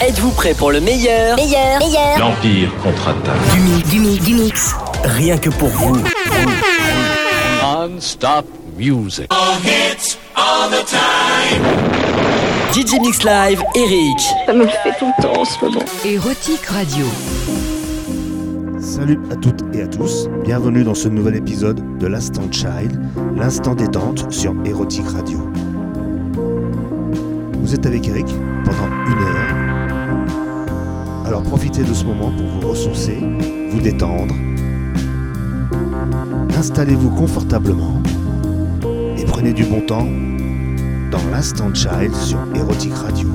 Êtes-vous prêt pour le meilleur Meilleur, meilleur. L'Empire contre-attaque. Du mix, du mix, du mix. Rien que pour vous. Non-stop music. DJ Mix Live, Eric. Ça me le fait tout le temps en ce moment. Érotique Radio. Salut à toutes et à tous, bienvenue dans ce nouvel épisode de l'Instant Child, l'instant détente sur Erotic Radio. Vous êtes avec Eric pendant une heure. Alors profitez de ce moment pour vous ressourcer, vous détendre. Installez-vous confortablement et prenez du bon temps dans l'Instant Child sur Erotic Radio.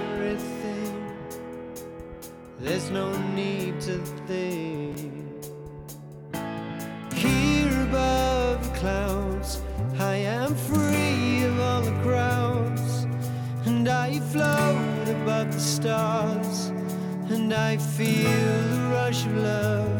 everything. There's no need to think. Here above the clouds, I am free of all the crowds, and I float above the stars, and I feel the rush of love.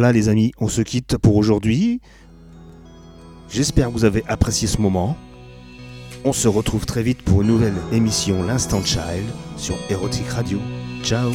voilà les amis, on se quitte pour aujourd'hui. J'espère que vous avez apprécié ce moment. On se retrouve très vite pour une nouvelle émission L'Instant Child sur Erotic Radio. Ciao